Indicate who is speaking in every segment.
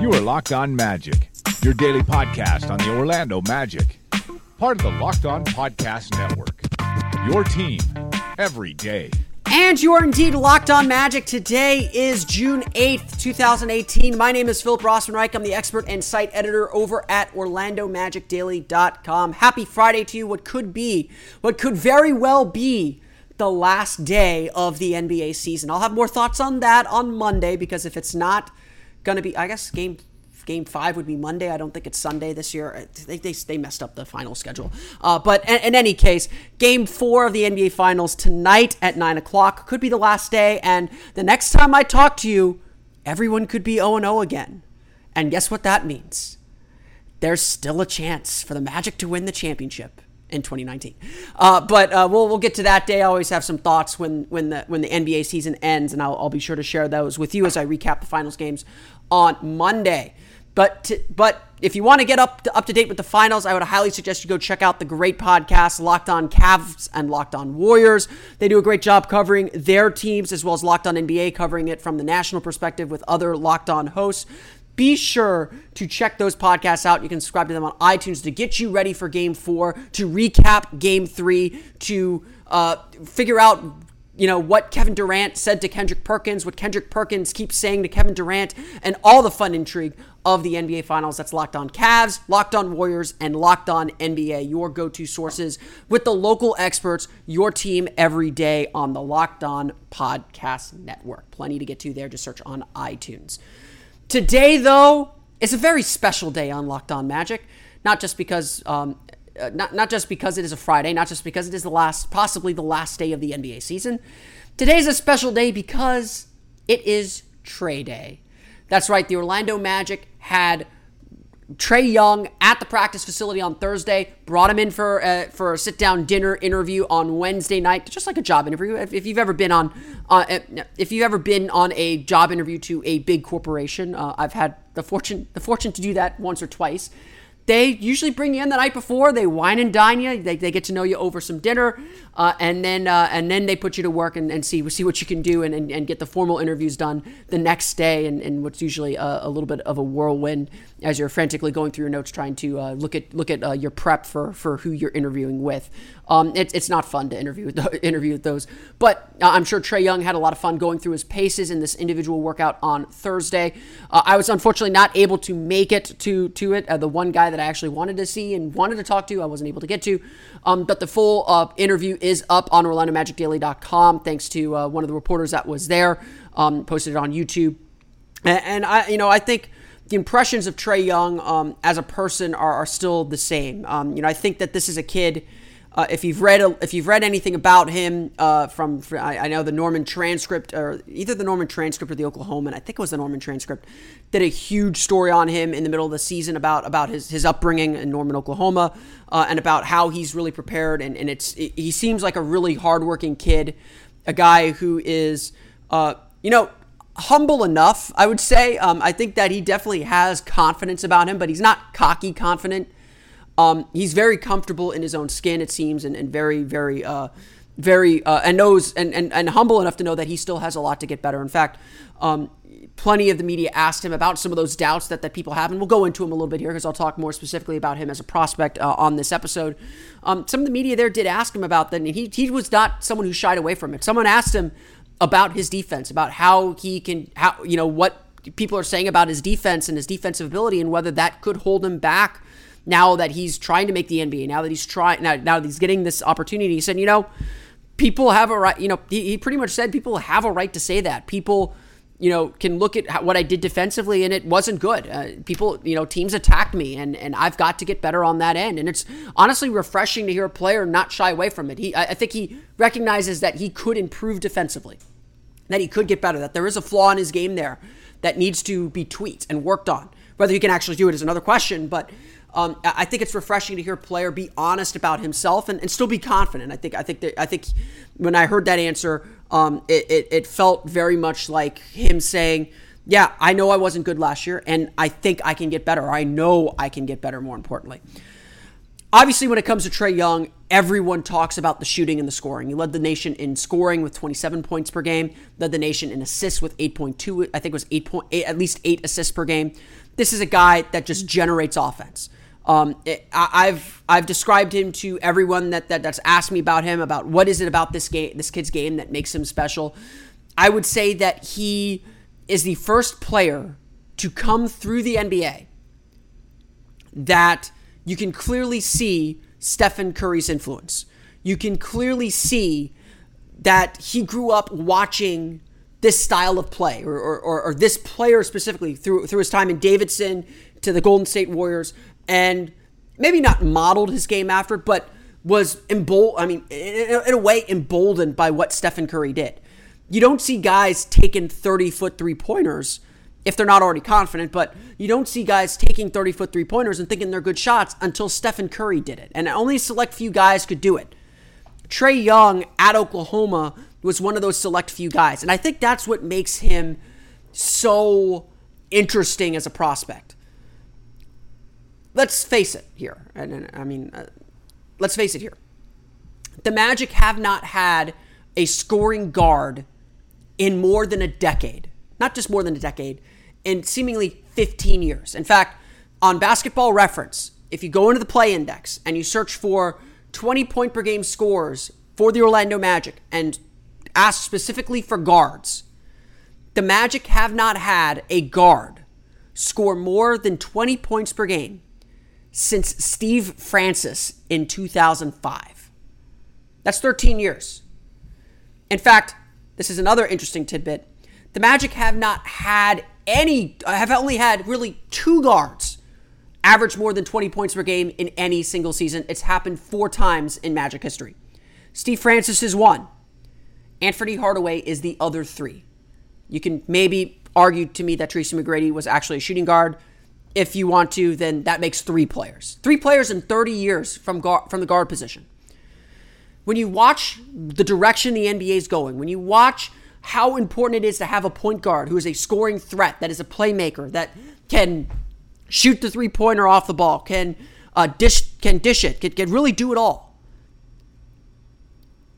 Speaker 1: You are Locked On Magic, your daily podcast on the Orlando Magic, part of the Locked On Podcast Network. Your team every day.
Speaker 2: And you are indeed locked on magic. Today is June 8th, 2018. My name is Philip Rossman-Reich. I'm the expert and site editor over at OrlandoMagicDaily.com. Happy Friday to you. What could be, what could very well be the last day of the NBA season. I'll have more thoughts on that on Monday because if it's not going to be, I guess, game game five would be Monday. I don't think it's Sunday this year. They, they, they messed up the final schedule. Uh, but in, in, any case, game four of the NBA Finals tonight at 9 o'clock could be the last day. And the next time I talk to you, everyone could be 0 0 again. And guess what that means? There's still a chance for the Magic to win the championship in 2019. Uh, but uh, we'll we'll get to that day. I always have some thoughts when when the when the NBA season ends, and I'll, I'll be sure to share those with you as I recap the finals games on Monday. But to, but if you want to get up to, up to date with the finals, I would highly suggest you go check out the great podcast Locked On Cavs and Locked On Warriors. They do a great job covering their teams as well as Locked On NBA covering it from the national perspective with other Locked On hosts. Be sure to check those podcasts out. You can subscribe to them on iTunes to get you ready for Game Four, to recap Game Three, to uh, figure out you know, what Kevin Durant said to Kendrick Perkins, what Kendrick Perkins keeps saying to Kevin Durant, and all the fun intrigue of the NBA Finals. That's Locked On Cavs, Locked On Warriors, and Locked On NBA, your go to sources with the local experts, your team every day on the Locked On Podcast Network. Plenty to get to there. Just search on iTunes. Today, though, is a very special day on Locked On Magic. Not just because um, uh, not, not just because it is a Friday, not just because it is the last, possibly the last day of the NBA season. Today is a special day because it is Trae Day. That's right, the Orlando Magic had Trae Young at the practice facility on Thursday, brought him in for uh, for a sit down dinner interview on Wednesday night, just like a job interview. If, if you've ever been on, uh, if you've ever been on a job interview to a big corporation, uh, I've had the fortune the fortune to do that once or twice. They usually bring you in the night before. They wine and dine you. They, they get to know you over some dinner, uh, and then uh, and then they put you to work and, and see see what you can do and, and, and, get the formal interviews done the next day. And, and what's usually a, a, little bit of a whirlwind as you're frantically going through your notes trying to uh, look at look at uh, your prep for for who you're interviewing with. Um, it, it's not fun to interview with the, interview with those, but uh, I'm sure Trae Young had a lot of fun going through his paces in this individual workout on Thursday. Uh, I was unfortunately not able to make it to to it. the one guy that I actually wanted to see and wanted to talk to, I wasn't able to get to. Um, but the full uh, interview is up on OrlandoMagicDaily.com. Thanks to uh, one of the reporters that was there, um, posted it on YouTube. And, and, I, you know, I think the impressions of Trae Young um, as a person are, are still the same. Um, you know, I think that this is a kid uh, if you've read if you've read anything about him uh, from, from I, I, know the Norman transcript or either the Norman transcript or the Oklahoman, I think it was the Norman transcript, did a huge story on him in the middle of the season about about his his upbringing in Norman, Oklahoma, uh, and about how he's really prepared and and it's it, he seems like a really hardworking kid, a guy who is uh, you know humble enough, I would say. Um, I think that he definitely has confidence about him, but he's not cocky confident. Um, he's very comfortable in his own skin, it seems, and, and very, very, uh, very, uh, and knows and, and, and humble enough to know that he still has a lot to get better. In fact, um, plenty of the media asked him about some of those doubts that, that people have, and we'll go into him a little bit here because I'll talk more specifically about him as a prospect uh, on this episode. Um, some of the media there did ask him about that, and he, he was not someone who shied away from it. Someone asked him about his defense, about how he can, how, you know, what people are saying about his defense and his defensive ability, and whether that could hold him back now that he's trying to make the NBA, now that he's trying, now, now that he's getting this opportunity, he said, you know, people have a right, you know, he, he pretty much said people have a right to say that. People, you know, can look at what I did defensively and it wasn't good. Uh, people, you know, teams attacked me and, and I've got to get better on that end. And it's honestly refreshing to hear a player not shy away from it. He, I think he recognizes that he could improve defensively. that he could get better, that there is a flaw in his game there that needs to be tweaked and worked on. Whether he can actually do it is another question, but um, I think it's refreshing to hear a player be honest about himself and, and still be confident. I think I think that, I think when I heard that answer, um, it, it, it felt very much like him saying, "Yeah, I know I wasn't good last year, and I think I can get better. I know I can get better. More importantly." Obviously, when it comes to Trae Young, everyone talks about the shooting and the scoring. He led the nation in scoring with 27 points per game, led the nation in assists with 8.2, I think it was 8.8, at least eight assists per game. This is a guy that just generates offense. Um, it, I, have I've described him to everyone that, that that's asked me about him about what is it about this game this kid's game that makes him special. I would say that he is the first player to come through the NBA that you can clearly see Stephen Curry's influence. You can clearly see that he grew up watching this style of play or, or, or, this player specifically through through his time in Davidson to the Golden State Warriors and maybe not modeled his game after but was emboldened I mean in, in a way emboldened by what Stephen Curry did. You don't see guys taking 30 foot three pointers if they're not already confident, but you don't see guys taking 30 foot three pointers and thinking they're good shots until Stephen Curry did it. And only a select few guys could do it. Trae Young at Oklahoma was one of those select few guys. And I think that's what makes him so interesting as a prospect. Let's face it here. And, I mean, uh, let's face it here. The Magic have not had a scoring guard in more than a decade. Not just more than a decade, in seemingly 15 years. In fact, on basketball reference, if you go into the play index and you search for 20 point per game scores for the Orlando Magic and ask specifically for guards, the Magic have not had a guard score more than 20 points per game since Steve Francis in 2005. That's 13 years. In fact, this is another interesting tidbit. The Magic have not had any have only had really two guards average more than 20 points per game in any single season. It's happened four times in Magic history. Steve Francis is one. Anthony Hardaway is the other three. You can maybe argue to me that Tracy McGrady was actually a shooting guard. If you want to, then that makes three players. Three players in 30 years from guard, from the guard position. When you watch the direction the NBA is going, when you watch how important it is to have a point guard who is a scoring threat, that is a playmaker, that can shoot the three pointer off the ball, can uh, dish can dish it, can, can really do it all.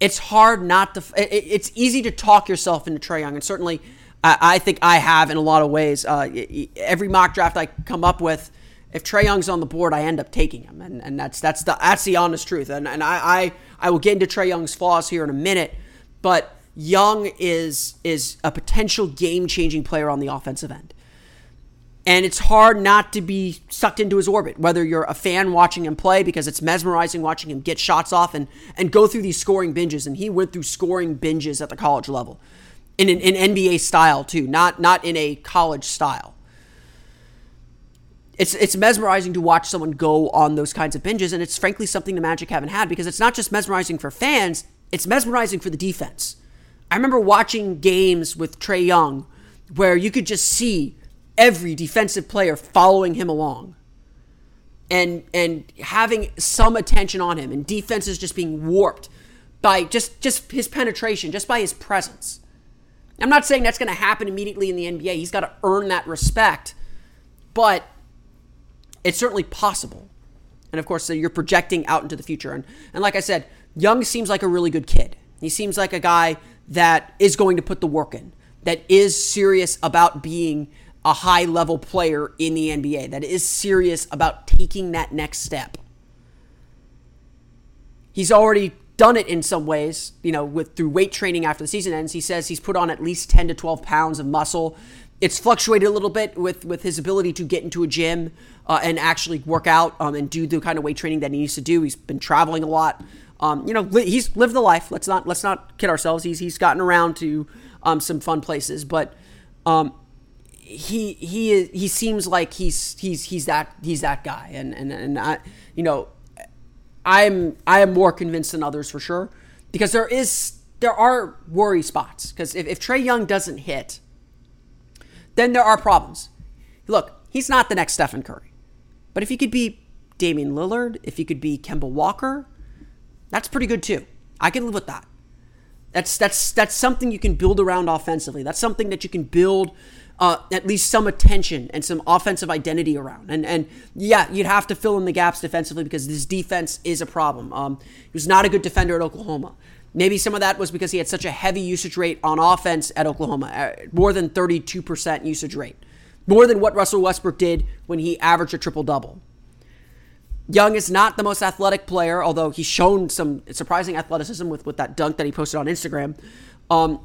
Speaker 2: It's hard not to. It, it's easy to talk yourself into Trae Young, and certainly, I, I, think I have in a lot of ways. Uh, every mock draft I come up with, if Trae Young's on the board, I end up taking him, and, and that's that's the that's the honest truth. And and I, I I will get into Trae Young's flaws here in a minute, but Young is is a potential game-changing player on the offensive end. And it's hard not to be sucked into his orbit, whether you're a fan watching him play because it's mesmerizing watching him get shots off and, and go through these scoring binges. And he went through scoring binges at the college level in an in NBA style, too, not, not in a college style. It's, it's mesmerizing to watch someone go on those kinds of binges. And it's frankly something the Magic haven't had because it's not just mesmerizing for fans, it's mesmerizing for the defense. I remember watching games with Trae Young where you could just see every defensive player following him along and and having some attention on him and defenses just being warped by just just his penetration, just by his presence. I'm not saying that's going to happen immediately in the NBA. He's got to earn that respect, but it's certainly possible. And of course, so you're projecting out into the future. And and like I said, Young seems like a really good kid. He seems like a guy that is going to put the work in, that is serious about being a high level player in the NBA, that is serious about taking that next step. He's already done it in some ways, you know, with through weight training after the season ends. He says he's put on at least 10 to 12 pounds of muscle. It's fluctuated a little bit with with his ability to get into a gym uh, and actually work out um, and do the kind of weight training that he needs to do. He's been traveling a lot. Um, you know, he's lived the life. Let's not let's not kid ourselves. He's he's gotten around to um, some fun places, but um, he he is, he seems like he's he's he's that he's that guy, and and and I, you know, I'm I am more convinced than others for sure because there is there are worry spots because if, if Trae Young doesn't hit, then there are problems. Look, he's not the next Stephen Curry, but if he could be Damian Lillard, if he could be Kemba Walker, that's pretty good too. I can live with that. That's that's that's something you can build around offensively. That's something that you can build uh, at least some attention and some offensive identity around. And and yeah, you'd have to fill in the gaps defensively because this defense is a problem. Um, he was not a good defender at Oklahoma. Maybe some of that was because he had such a heavy usage rate on offense at Oklahoma, uh, more than 32% usage rate, more than what Russell Westbrook did when he averaged a triple double. Young is not the most athletic player, although he's shown some surprising athleticism with, with that dunk that he posted on Instagram. Um,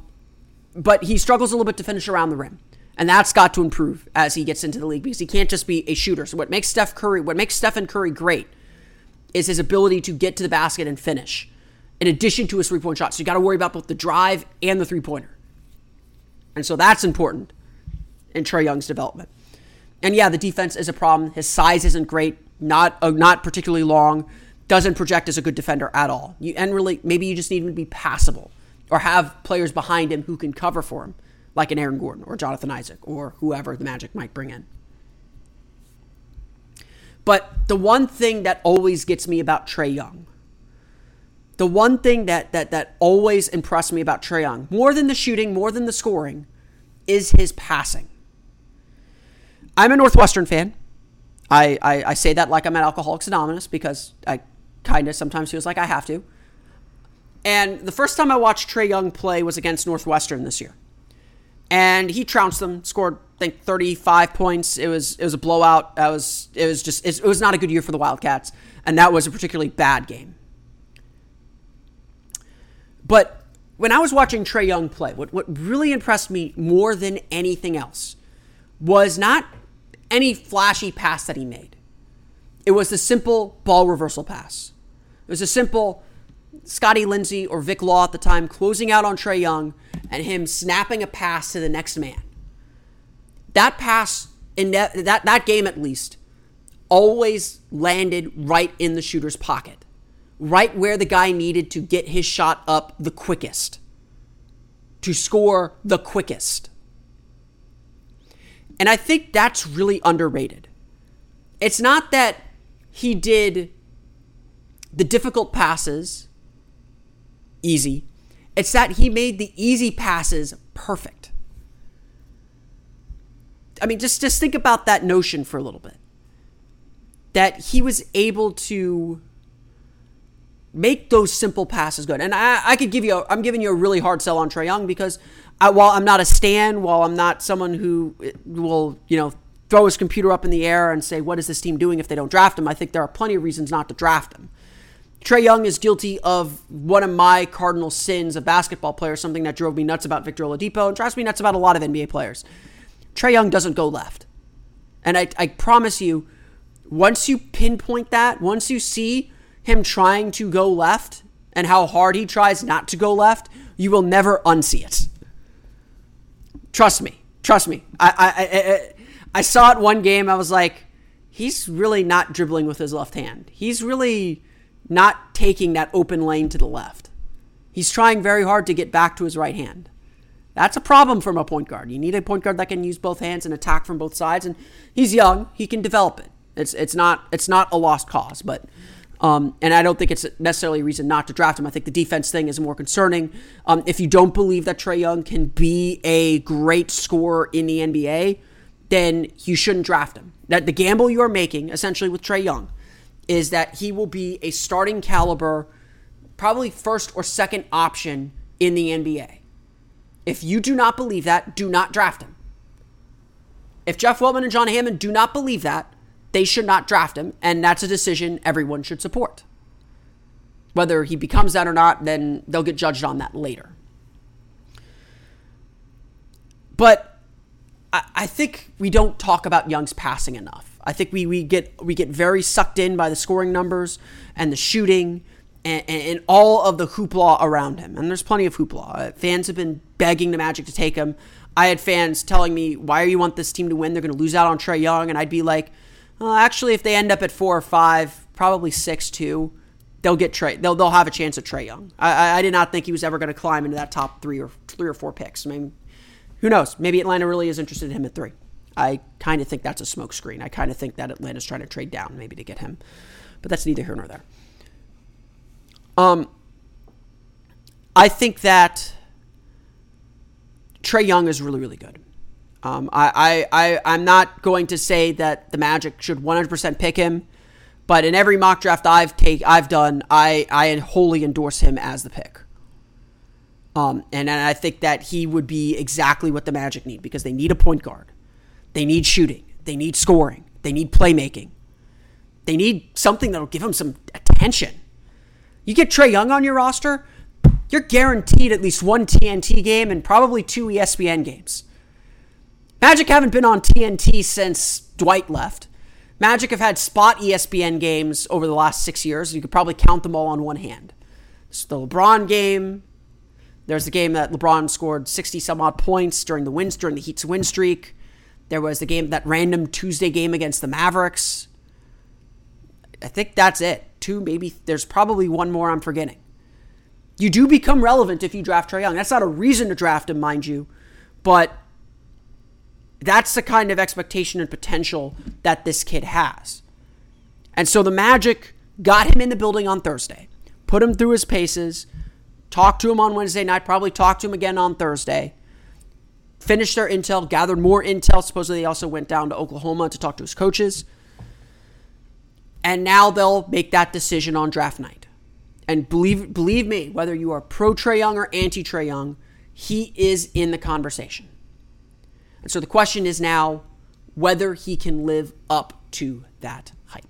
Speaker 2: but he struggles a little bit to finish around the rim. And that's got to improve as he gets into the league because he can't just be a shooter. So what makes Steph Curry, what makes Stephen Curry great is his ability to get to the basket and finish in addition to his three point shot. So you got to worry about both the drive and the three pointer. And so that's important in Trae Young's development. And yeah, the defense is a problem. His size isn't great not uh, not particularly long, doesn't project as a good defender at all. You, and really, maybe you just need him to be passable or have players behind him who can cover for him, like an Aaron Gordon or Jonathan Isaac or whoever the Magic might bring in. But the one thing that always gets me about Trae Young, the one thing that that that always impressed me about Trae Young, more than the shooting, more than the scoring, is his passing. I'm a Northwestern fan. I, I, I say that like I'm at Alcoholics Anonymous because I kind of sometimes feels like I have to. And the first time I watched Trae Young play was against Northwestern this year. And he trounced them, scored I think 35 points. It was it was a blowout. That was it was just it was not a good year for the Wildcats, and that was a particularly bad game. But when I was watching Trae Young play, what what really impressed me more than anything else was not any flashy pass that he made. It was the simple ball reversal pass. It was a simple Scottie Lindsey or Vic Law at the time closing out on Trae Young and him snapping a pass to the next man. That pass in that, that game at least always landed right in the shooter's pocket, right where the guy needed to get his shot up the quickest, to score the quickest. And I think that's really underrated. It's not that he did the difficult passes easy, it's that he made the easy passes perfect. I mean, just, just think about that notion for a little bit. That he was able to make those simple passes good. And I, I could give you, I'm giving you a really hard sell on Trae Young because I, while I'm not a stan, while I'm not someone who eh, will, you know, throw his computer up in the air and say, what is this team doing if they don't draft him? I think there are plenty of reasons not to draft him. Trae Young is guilty of one of my cardinal sins of basketball players, something that drove me nuts about Victor Oladipo and drives me nuts about a lot of NBA players. Trae Young doesn't go left. And I, I promise you, once you pinpoint that, once you see him trying to go left and how hard he tries not to go left, you will never unsee it. Trust me. Trust me. I, I, I, I saw it one game. I was like, he's really not dribbling with his left hand. He's really not taking that open lane to the left. He's trying very hard to get back to his right hand. That's a problem from a point guard. You need a point guard that can use both hands and attack from both sides. And he's young; he can develop it. It's it's not it's not a lost cause, but um, and I don't think it's necessarily a reason not to draft him. I think the defense thing is more concerning. Um, if you don't believe that Trae Young can be a great scorer in the NBA, then you shouldn't draft him. That the gamble you are making, essentially with Trae Young, is that he will be a starting caliber, probably first or second option in the NBA. If you do not believe that, do not draft him. If Jeff Weltman and John Hammond do not believe that, they should not draft him, and that's a decision everyone should support. Whether he becomes that or not, then they'll get judged on that later. But I, I think we don't talk about Young's passing enough. I think we, we get we get very sucked in by the scoring numbers and the shooting and, and, and, all of the hoopla around him. And there's plenty of hoopla. Uh, fans have been begging the Magic to take him. I had fans telling me, "Why you want this team to win? They're going to lose out on Trae Young." And I'd be like, well, actually, if they end up at four or five, probably six two, they'll get Trae. They'll they'll have a chance at Trae Young. I, I did not think he was ever going to climb into that top three or three or four picks. I mean, who knows? Maybe Atlanta really is interested in him at three. I kind of think that's a smokescreen. I kind of think that Atlanta's trying to trade down maybe to get him, but that's neither here nor there. Um, I think that Trae Young is really really good. Um, I, I, I, I'm not going to say that the Magic should 100% pick him, but in every mock draft I've take I've done, I, I wholly endorse him as the pick. Um, and, and I think that he would be exactly what the Magic need because they need a point guard. They need shooting. They need scoring. They need playmaking. They need something that'll give them some attention. You get Trae Young on your roster, you're guaranteed at least one TNT game and probably two ESPN games. Magic haven't been on TNT since Dwight left. Magic have had spot ESPN games over the last six years. You could probably count them all on one hand. It's the LeBron game. There's the game that LeBron scored 60 some odd points during the wins during the Heat's win streak. There was the game that random Tuesday game against the Mavericks. I think that's it. Two, maybe there's probably one more I'm forgetting. You do become relevant if you draft Trae Young. That's not a reason to draft him, mind you, but that's the kind of expectation and potential that this kid has. And so the Magic got him in the building on Thursday, put him through his paces, talked to him on Wednesday night, probably talked to him again on Thursday, finished their intel, gathered more intel. Supposedly, they also went down to Oklahoma to talk to his coaches. And now they'll make that decision on draft night. And believe believe me, whether you are pro Trae Young or anti Trae Young, he is in the conversation. And so the question is now whether he can live up to that hype.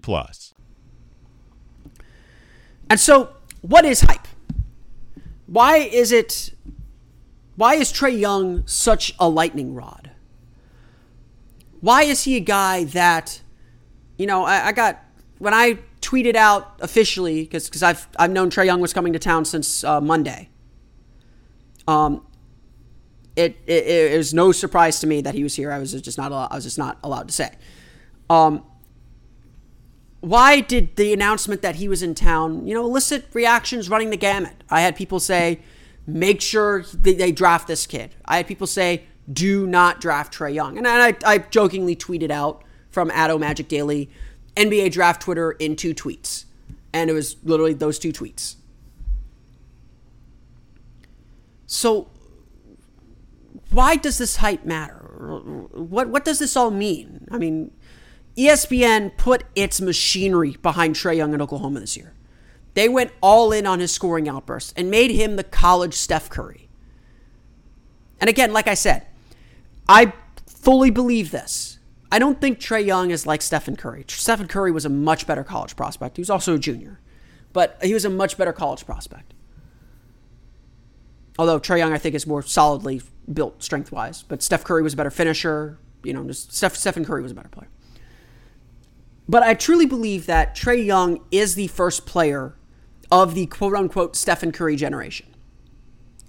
Speaker 3: Plus.
Speaker 2: And so, what is hype? Why is it? Why is Trae Young such a lightning rod? Why is he a guy that, you know, I, I got when I tweeted out officially because because I've I've known Trae Young was coming to town since uh, Monday. Um, it, it, it was no surprise to me that he was here. I was just not allowed, I was just not allowed to say. Um, why did the announcement that he was in town, you know, elicit reactions running the gamut? I had people say, make sure they, draft this kid. I had people say, do not draft Trae Young. And I, I jokingly tweeted out from Addo Magic Daily, NBA draft Twitter in two tweets. And it was literally those two tweets. So, why does this hype matter? What, what does this all mean? I mean, ESPN put its machinery behind Trae Young in Oklahoma this year. They went all in on his scoring outburst and made him the college Steph Curry. And again, like I said, I fully believe this. I don't think Trae Young is like Stephen Curry. Stephen Curry was a much better college prospect. He was also a junior, but he was a much better college prospect. Although Trae Young, I think, is more solidly built strength wise, but Steph Curry was a better finisher. You know, just Steph, Stephen Curry was a better player. But I truly believe that Trae Young is the first player of the quote unquote Stephen Curry generation,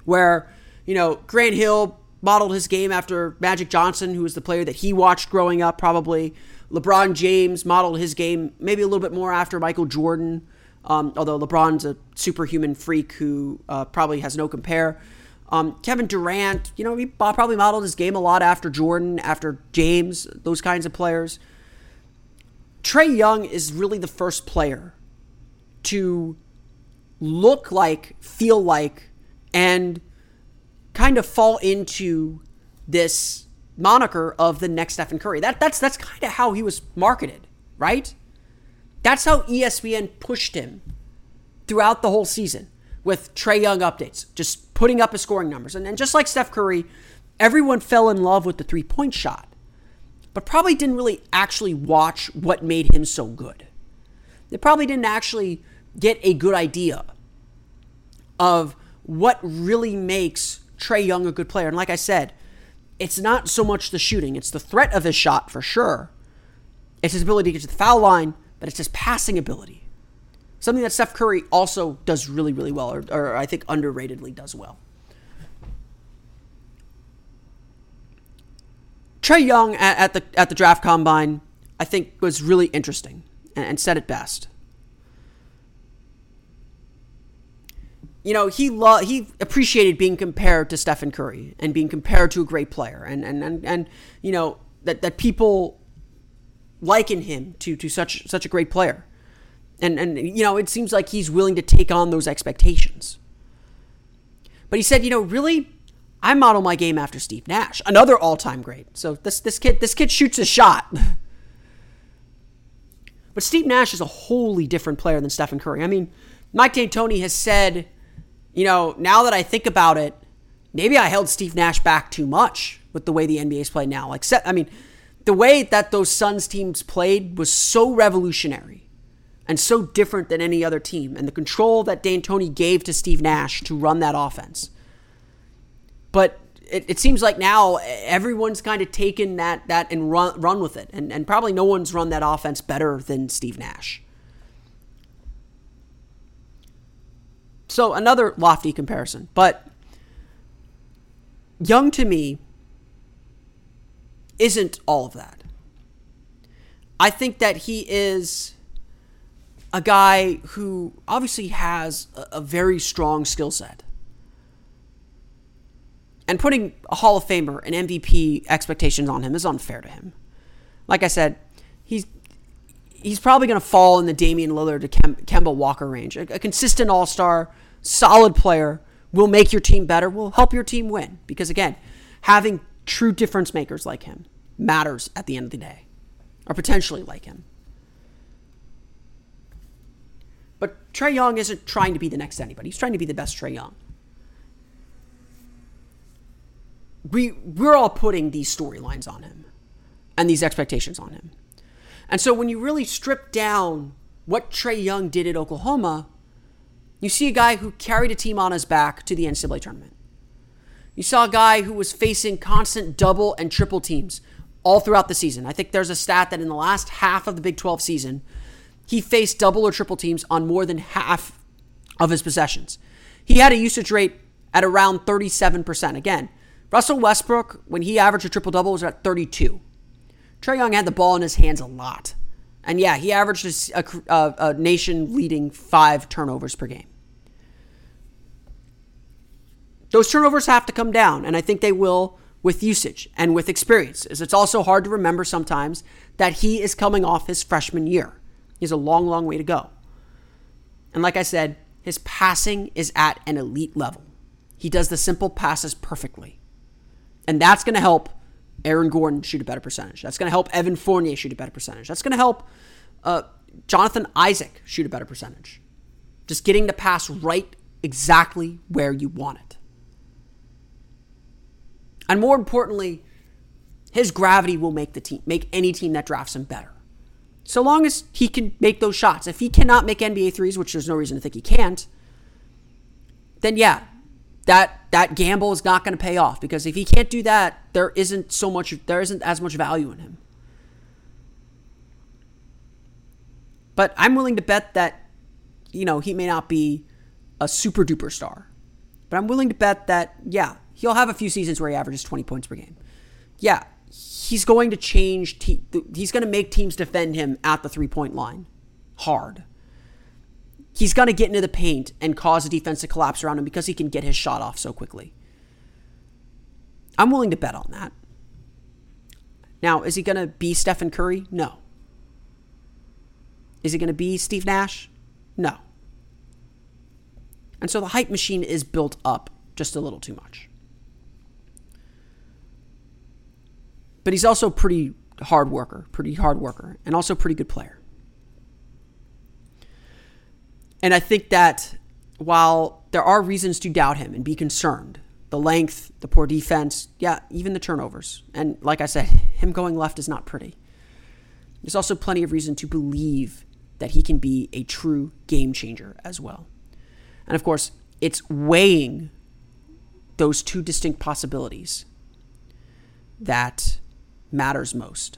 Speaker 2: where, you know, Grant Hill modeled his game after Magic Johnson, who was the player that he watched growing up, probably. LeBron James modeled his game maybe a little bit more after Michael Jordan. Um, although LeBron's a superhuman freak who uh, probably has no compare. Um, Kevin Durant, you know, he probably modeled his game a lot after Jordan, after James, those kinds of players. Trae Young is really the first player to look like, feel like, and kind of fall into this moniker of the next Stephen Curry. That that's that's kind of how he was marketed, right? That's how ESPN pushed him throughout the whole season with Trae Young updates, just putting up his scoring numbers. And, and just like Steph Curry, everyone fell in love with the three point shot, but probably didn't really actually watch what made him so good. They probably didn't actually get a good idea of what really makes Trae Young a good player. And like I said, it's not so much the shooting, it's the threat of his shot for sure. It's his ability to get to the foul line, but it's his passing ability. Something that Steph Curry also does really, really well, or, or I think underratedly does well. Trae Young at, at, the at the draft combine, I think, was really interesting and, and said it best. you know, he lo- he appreciated being compared to Stephen Curry and being compared to a great player, and and and, and you know that that people liken him to to such such a great player, and and you know it seems like he's willing to take on those expectations. But he said, you know, really, I model my game after Steve Nash, another all-time great. So this this kid this kid shoots a shot. but Steve Nash is a wholly different player than Stephen Curry. I mean, Mike D'Antoni has said you know, now that I think about it, maybe I held Steve Nash back too much with the way the NBA's played now. Like, I mean, the way that those Suns teams played was so revolutionary and so different than any other team, and the control that D'Antoni gave to Steve Nash to run that offense. But it, it seems like now everyone's kind of taken that that and run run with it, and and probably no one's run that offense better than Steve Nash. So another lofty comparison, but Young to me isn't all of that. I think that he is a guy who obviously has a, a very strong skill set. And putting a Hall of Famer and MVP expectations on him is unfair to him. Like I said, he's he's probably going to fall in the Damian Lillard to Kem- Kemba Walker range. A, a consistent All Star, solid player will make your team better, will help your team win. Because again, having true difference makers like him matters at the end of the day, or potentially like him. But Trae Young isn't trying to be the next anybody. He's trying to be the best Trae Young. We we're all putting these storylines on him and these expectations on him. And so when you really strip down what Trae Young did at Oklahoma, you see a guy who carried a team on his back to the NCAA tournament. You saw a guy who was facing constant double and triple teams all throughout the season. I think there's a stat that in the last half of the Big 12 season, he faced double or triple teams on more than half of his possessions. He had a usage rate at around 37%. Again, Russell Westbrook, when he averaged a triple double, was at 32. Trae Young had the ball in his hands a lot. And yeah, he averaged a, a, uh, a nation leading five turnovers per game. Those turnovers have to come down, and I think they will with usage and with experience. It's also hard to remember sometimes that he is coming off his freshman year. He has a long, long way to go. And like I said, his passing is at an elite level. He does the simple passes perfectly. And that's going to help Aaron Gordon shoot a better percentage. That's going to help Evan Fournier shoot a better percentage. That's going to help uh, Jonathan Isaac shoot a better percentage. Just getting the pass right exactly where you want it. And more importantly, his gravity will make the team, make any team that drafts him better. So long as he can make those shots. If he cannot make NBA threes, which there's no reason to think he can't, then yeah, that that gamble is not going to pay off because if he can't do that, there isn't so much there isn't as much value in him. But I'm willing to bet that you know, he may not be a super duper star. But I'm willing to bet that yeah, He'll have a few seasons where he averages 20 points per game. Yeah, he's going to change. Te- he's going to make teams defend him at the three point line hard. He's going to get into the paint and cause a defense to collapse around him because he can get his shot off so quickly. I'm willing to bet on that. Now, is he going to be Stephen Curry? No. Is he going to be Steve Nash? No. And so the hype machine is built up just a little too much. But he's also pretty hard worker, pretty hard worker, and also pretty good player. And I think that while there are reasons to doubt him and be concerned, the length, the poor defense, yeah, even the turnovers. And like I said, him going left is not pretty. There's also plenty of reason to believe that he can be a true game changer as well. And of course, it's weighing those two distinct possibilities that matters most.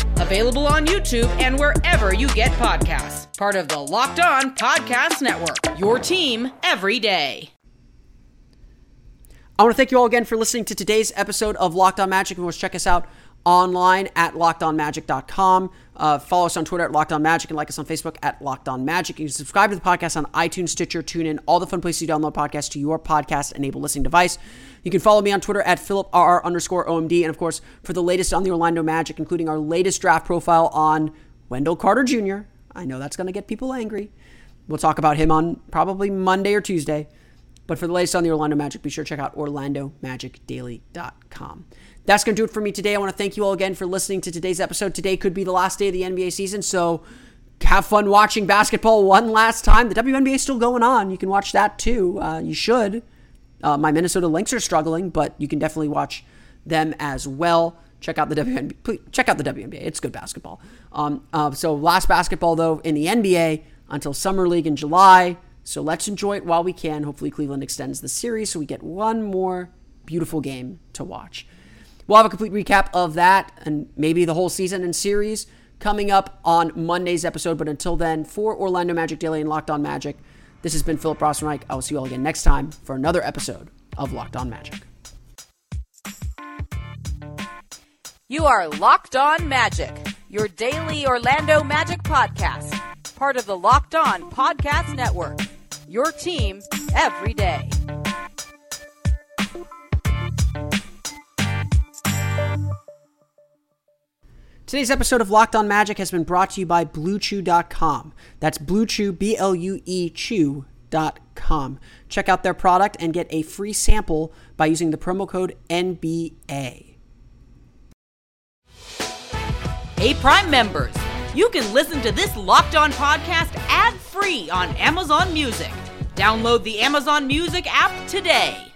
Speaker 4: available on YouTube and wherever you get podcasts. Part of the Locked On Podcast Network, your team every day.
Speaker 2: I want to thank you all again for listening to today's episode of Locked On Magic. Want to check us out online at lockedonmagic.com. Uh, follow us on Twitter at Locked On Magic and like us on Facebook at Locked On Magic. You can subscribe to the podcast on iTunes, Stitcher, TuneIn, all the fun places you download podcasts to your podcast enabled listening device. You can follow me on Twitter at PhilipRR underscore OMD. And of course, for the latest on the Orlando Magic, including our latest draft profile on Wendell Carter Jr., I know that's going to get people angry. We'll talk about him on probably Monday or Tuesday. But for the latest on the Orlando Magic, be sure to check out OrlandoMagicDaily.com. That's going to do it for me today. I want to thank you all again for listening to today's episode. Today could be the last day of the NBA season, so have fun watching basketball one last time. The WNBA is still going on. You can watch that too. Uh, you should. Uh, my Minnesota Lynx are struggling, but you can definitely watch them as well. Check out the WNBA. Please, check out the WNBA. It's good basketball. Um, uh, so last basketball though in the NBA until summer league in July. So let's enjoy it while we can. Hopefully Cleveland extends the series so we get one more beautiful game to watch. We'll have a complete recap of that and maybe the whole season and series coming up on Monday's episode. But until then, for Orlando Magic Daily and Locked On Magic, this has been Philip Rossman-Reich. I will see you all again next time for another episode of Locked On Magic.
Speaker 4: You are Locked On Magic, your daily Orlando Magic podcast, part of the Locked On Podcast Network. Your team every day.
Speaker 2: Today's episode of Locked On Magic has been brought to you by BlueChew.com. That's BlueChew, B L U E Chew.com. Check out their product and get a free sample by using the promo code NBA.
Speaker 4: Hey, Prime members, you can listen to this Locked On podcast ad free on Amazon Music. Download the Amazon Music app today.